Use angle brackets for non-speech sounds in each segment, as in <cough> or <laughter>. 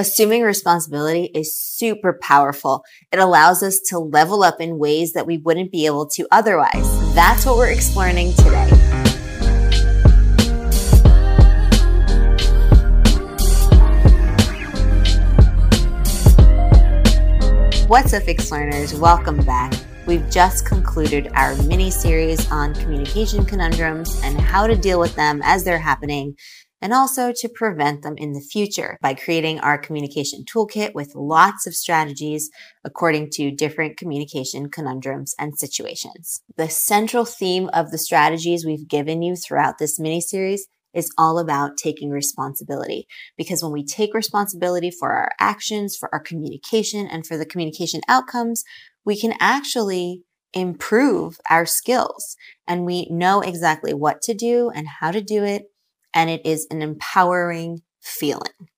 Assuming responsibility is super powerful. It allows us to level up in ways that we wouldn't be able to otherwise. That's what we're exploring today. What's up, Fix Learners? Welcome back. We've just concluded our mini series on communication conundrums and how to deal with them as they're happening and also to prevent them in the future by creating our communication toolkit with lots of strategies according to different communication conundrums and situations. The central theme of the strategies we've given you throughout this mini series is all about taking responsibility. Because when we take responsibility for our actions, for our communication, and for the communication outcomes, we can actually improve our skills and we know exactly what to do and how to do it and it is an empowering feeling.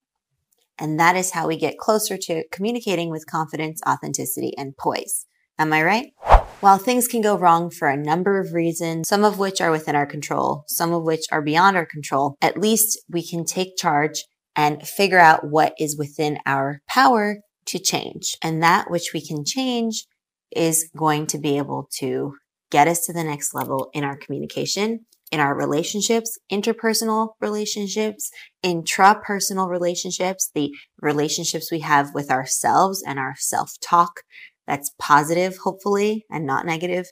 And that is how we get closer to communicating with confidence, authenticity, and poise. Am I right? While things can go wrong for a number of reasons, some of which are within our control, some of which are beyond our control, at least we can take charge and figure out what is within our power to change. And that which we can change is going to be able to get us to the next level in our communication in our relationships, interpersonal relationships, intrapersonal relationships, the relationships we have with ourselves and our self talk that's positive, hopefully, and not negative,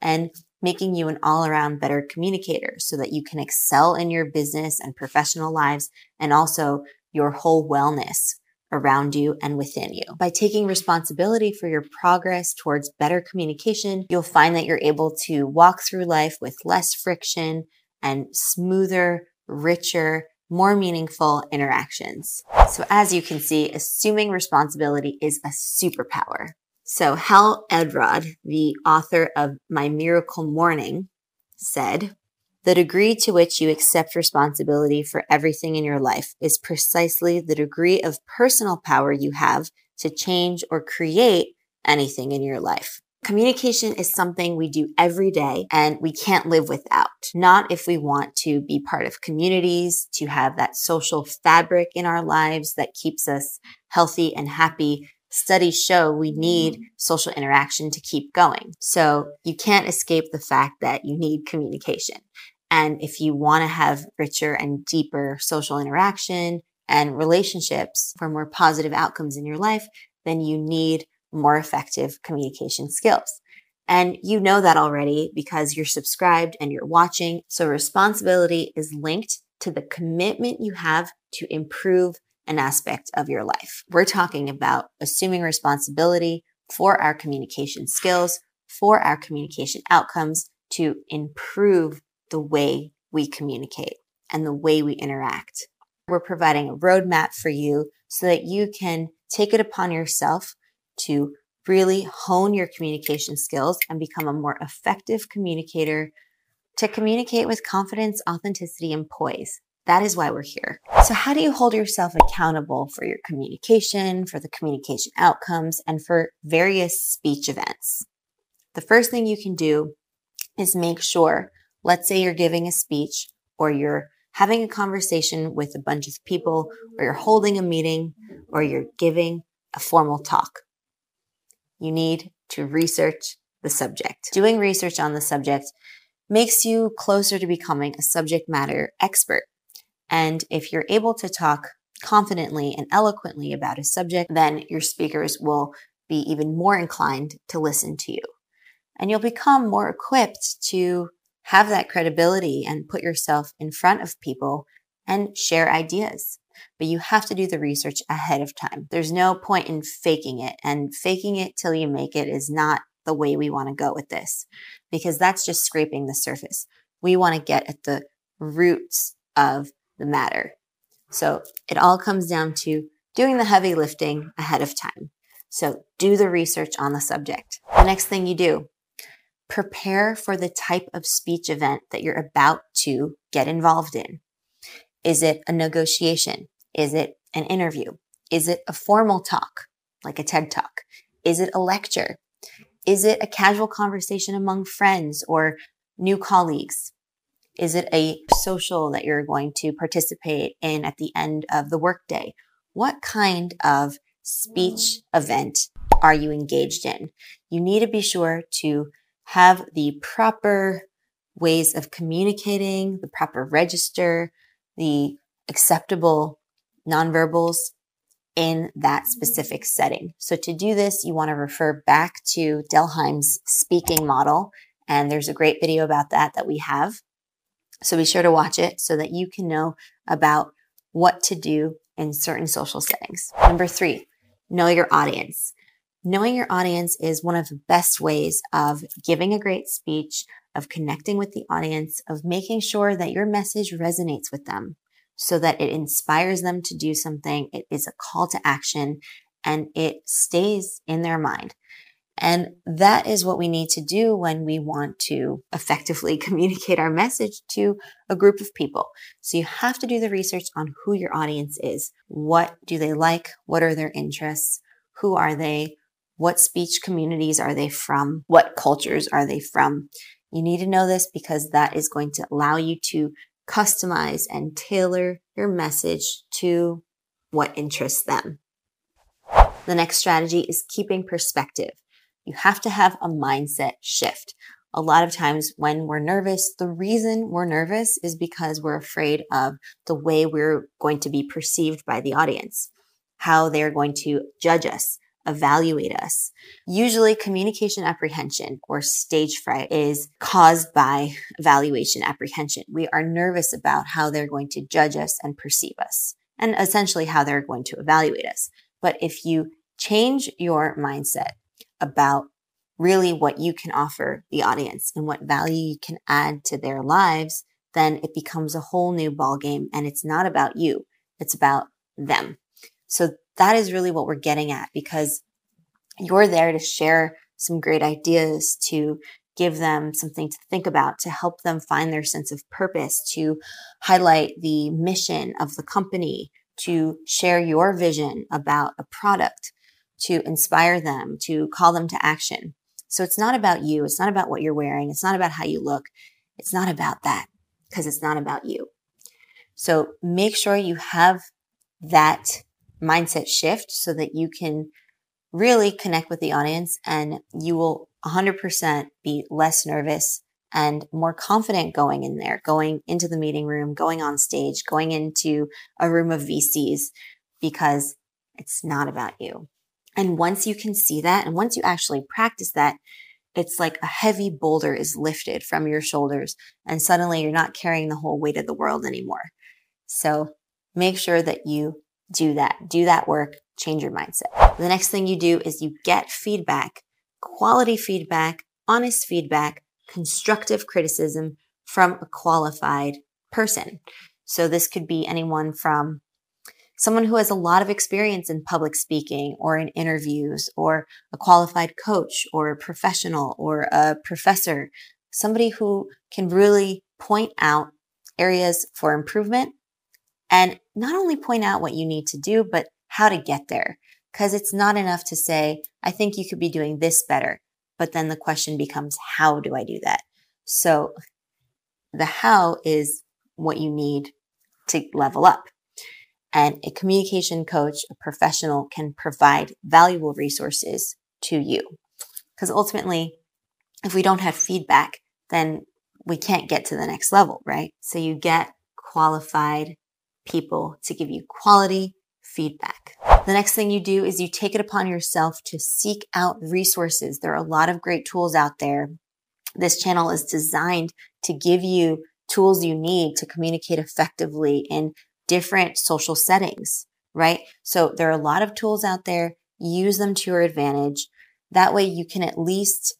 and making you an all around better communicator so that you can excel in your business and professional lives and also your whole wellness around you and within you. By taking responsibility for your progress towards better communication, you'll find that you're able to walk through life with less friction and smoother, richer, more meaningful interactions. So as you can see, assuming responsibility is a superpower. So Hal Elrod, the author of My Miracle Morning, said, the degree to which you accept responsibility for everything in your life is precisely the degree of personal power you have to change or create anything in your life. Communication is something we do every day and we can't live without. Not if we want to be part of communities, to have that social fabric in our lives that keeps us healthy and happy. Studies show we need social interaction to keep going. So you can't escape the fact that you need communication. And if you want to have richer and deeper social interaction and relationships for more positive outcomes in your life, then you need more effective communication skills. And you know that already because you're subscribed and you're watching. So responsibility is linked to the commitment you have to improve an aspect of your life. We're talking about assuming responsibility for our communication skills, for our communication outcomes to improve the way we communicate and the way we interact. We're providing a roadmap for you so that you can take it upon yourself to really hone your communication skills and become a more effective communicator to communicate with confidence, authenticity, and poise. That is why we're here. So how do you hold yourself accountable for your communication, for the communication outcomes, and for various speech events? The first thing you can do is make sure Let's say you're giving a speech or you're having a conversation with a bunch of people or you're holding a meeting or you're giving a formal talk. You need to research the subject. Doing research on the subject makes you closer to becoming a subject matter expert. And if you're able to talk confidently and eloquently about a subject, then your speakers will be even more inclined to listen to you. And you'll become more equipped to have that credibility and put yourself in front of people and share ideas. But you have to do the research ahead of time. There's no point in faking it and faking it till you make it is not the way we want to go with this because that's just scraping the surface. We want to get at the roots of the matter. So it all comes down to doing the heavy lifting ahead of time. So do the research on the subject. The next thing you do, prepare for the type of speech event that you're about to get involved in. Is it a negotiation? Is it an interview? Is it a formal talk, like a TED talk? Is it a lecture? Is it a casual conversation among friends or new colleagues? Is it a social that you're going to participate in at the end of the workday? what kind of speech event are you engaged in? You need to be sure to have the proper ways of communicating, the proper register, the acceptable nonverbals in that specific setting. So to do this, you want to refer back to Dell Hymes's speaking model. And there's a great video about that that we have. So be sure to watch it so that you can know about what to do in certain social settings. Number three, know your audience. Knowing your audience is one of the best ways of giving a great speech, of connecting with the audience, of making sure that your message resonates with them so that it inspires them to do something. It is a call to action and it stays in their mind. And that is what we need to do when we want to effectively <laughs> communicate our message to a group of people. So you have to do the research on who your audience is. What do they like? What are their interests? Who are they? What speech communities are they from? What cultures are they from? You need to know this because that is going to allow you to customize and tailor your message to what interests them. The next strategy is keeping perspective. You have to have a mindset shift. A lot of times when we're nervous, the reason we're nervous is because we're afraid of the way we're going to be perceived by the audience, how they're going to judge us, evaluate us. Usually communication apprehension or stage fright is caused by evaluation apprehension. We are nervous about how they're going to judge us and perceive us and essentially how they're going to evaluate us. But if you change your mindset about really what you can offer the audience and what value you can add to their lives, then it becomes a whole new ballgame and it's not about you. It's about them. So that is really what we're getting at because you're there to share some great ideas, to give them something to think about, to help them find their sense of purpose, to highlight the mission of the company, to share your vision about a product, to inspire them, to call them to action. So it's not about you. It's not about what you're wearing. It's not about how you look. It's not about that because it's not about you. So make sure you have that mindset shift so that you can really connect with the audience and you will 100% be less nervous and more confident going in there, going into the meeting room, going on stage, going into a room of VCs because it's not about you. And once you can see that and once you actually practice that, it's like a heavy boulder is lifted from your shoulders and suddenly you're not carrying the whole weight of the world anymore. So make sure that you do that. Do that work. Change your mindset. The next thing you do is you get feedback, quality feedback, honest feedback, constructive criticism from a qualified person. So this could be anyone from someone who has a lot of experience in public speaking or in interviews or a qualified coach or a professional or a professor, somebody who can really point out areas for improvement and not only point out what you need to do, but how to get there. Cause it's not enough to say, I think you could be doing this better. But then the question becomes, how do I do that? So the how is what you need to level up. And a communication coach, a professional can provide valuable resources to you. Because ultimately, if we don't have feedback, then we can't get to the next level, right? So you get qualified people to give you quality feedback. The next thing you do is you take it upon yourself to seek out resources. There are a lot of great tools out there. This channel is designed to give you tools you need to communicate effectively in different social settings, right? So there are a lot of tools out there. Use them to your advantage. That way you can at least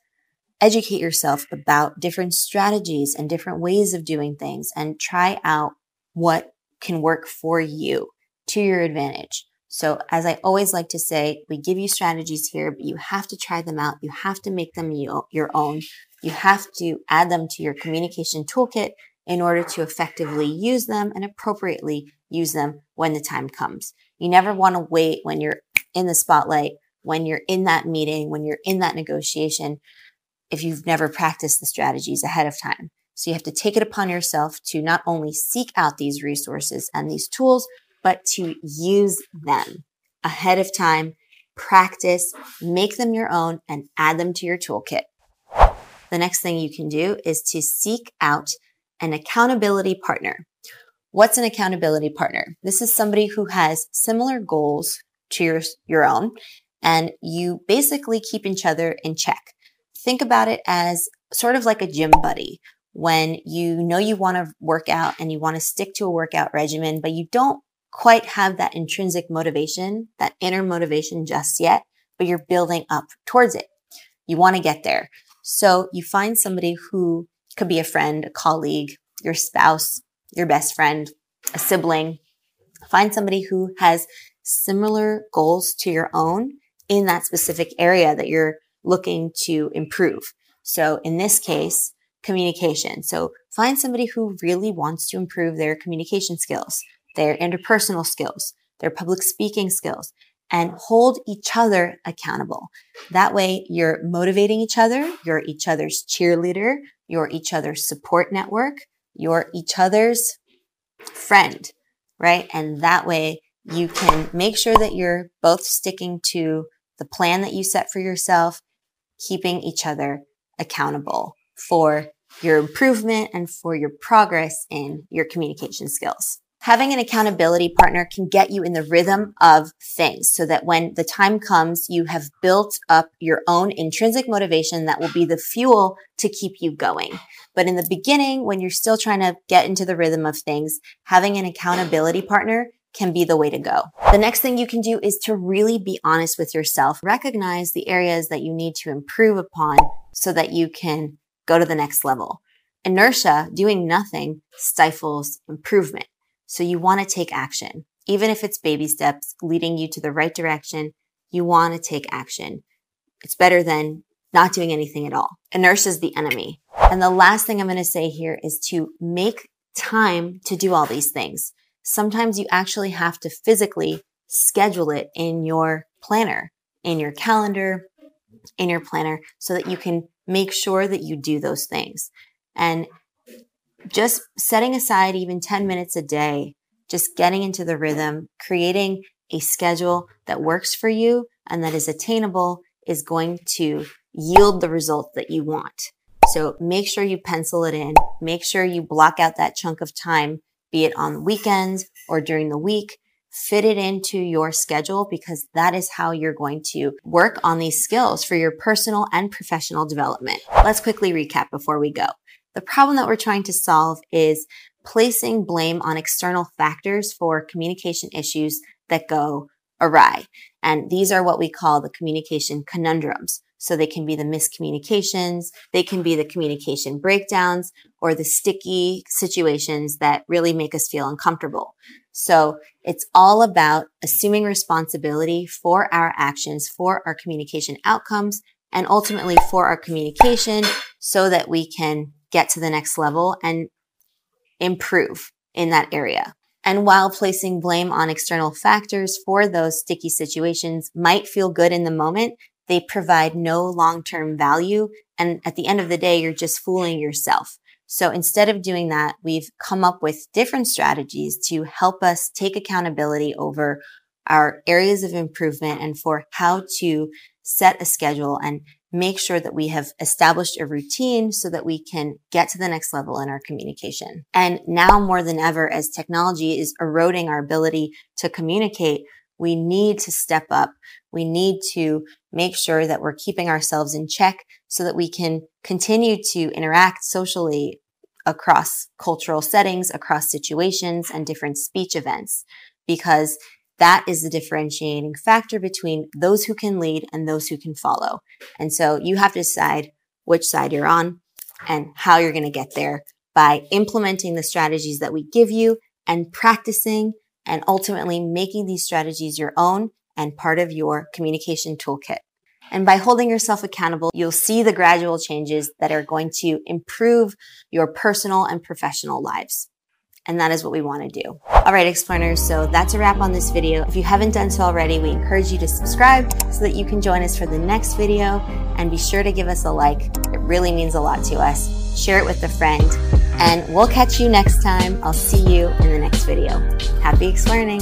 educate yourself about different strategies and different ways of doing things and try out what can work for you to your advantage. So as I always like to say, we give you strategies here, but you have to try them out. You have to make them your own. You have to add them to your communication toolkit in order to effectively use them and appropriately use them when the time comes. You never want to wait when you're in the spotlight, when you're in that meeting, when you're in that negotiation, if you've never practiced the strategies ahead of time. So you have to take it upon yourself to not only seek out these resources and these tools, but to use them ahead of time, practice, make them your own, and add them to your toolkit. The next thing you can do is to seek out an accountability partner. What's an accountability partner? This is somebody who has similar goals to your, your own, and you basically keep each other in check. Think about it as sort of like a gym buddy when you know you want to work out and you want to stick to a workout regimen, but you don't quite have that intrinsic motivation, that inner motivation just yet, but you're building up towards it. You want to get there. So you find somebody who could be a friend, a colleague, your spouse, your best friend, a sibling. Find somebody who has similar goals to your own in that specific area that you're looking to improve. So in this case, communication. So find somebody who really wants to improve their communication skills, their interpersonal skills, their public speaking skills, and hold each other accountable. That way you're motivating each other. You're each other's cheerleader. You're each other's support network. You're each other's friend, right? And that way you can make sure that you're both sticking to the plan that you set for yourself, keeping each other accountable for your improvement and for your progress in your communication skills. Having an accountability partner can get you in the rhythm of things so that when the time comes, you have built up your own intrinsic motivation that will be the fuel to keep you going. But in the beginning, when you're still trying to get into the rhythm of things, having an accountability partner can be the way to go. The next thing you can do is to really be honest with yourself. Recognize the areas that you need to improve upon so that you can go to the next level. Inertia, doing nothing, stifles improvement. So you want to take action. Even if it's baby steps leading you to the right direction, you want to take action. It's better than not doing anything at all. Inertia is the enemy. And the last thing I'm going to say here is to make time to do all these things. Sometimes you actually have to physically schedule it in your planner, in your calendar, in your planner so that you can make sure that you do those things. And just setting aside even 10 minutes a day, just getting into the rhythm, creating a schedule that works for you and that is attainable is going to yield the result that you want. So make sure you pencil it in. Make sure you block out that chunk of time, be it on weekends or during the week. Fit it into your schedule because that is how you're going to work on these skills for your personal and professional development. Let's quickly recap before we go. The problem that we're trying to solve is placing blame on external factors for communication issues that go awry. And these are what we call the communication conundrums. So they can be the miscommunications, they can be the communication breakdowns, or the sticky situations that really make us feel uncomfortable. So it's all about assuming responsibility for our actions, for our communication outcomes, and ultimately for our communication so that we can get to the next level and improve in that area. And while placing blame on external factors for those sticky situations might feel good in the moment, they provide no long-term value. And at the end of the day, you're just fooling yourself. So instead of doing that, we've come up with different strategies to help us take accountability over our areas of improvement and for how to set a schedule and make sure that we have established a routine so that we can get to the next level in our communication. And now more than ever, as technology is eroding our ability to communicate, we need to step up. We need to make sure that we're keeping ourselves in check so that we can continue to interact socially across cultural settings, across situations and different speech events. Because that is the differentiating factor between those who can lead and those who can follow. And so you have to decide which side you're on and how you're going to get there by implementing the strategies that we give you and practicing and ultimately making these strategies your own and part of your communication toolkit. And by holding yourself accountable, you'll see the gradual changes that are going to improve your personal and professional lives. And that is what we want to do. All right, explorers. So that's a wrap on this video. If you haven't done so already, we encourage you to subscribe so that you can join us for the next video and be sure to give us a like. It really means a lot to us. Share it with a friend And we'll catch you next time. I'll see you in the next video. Happy exploring.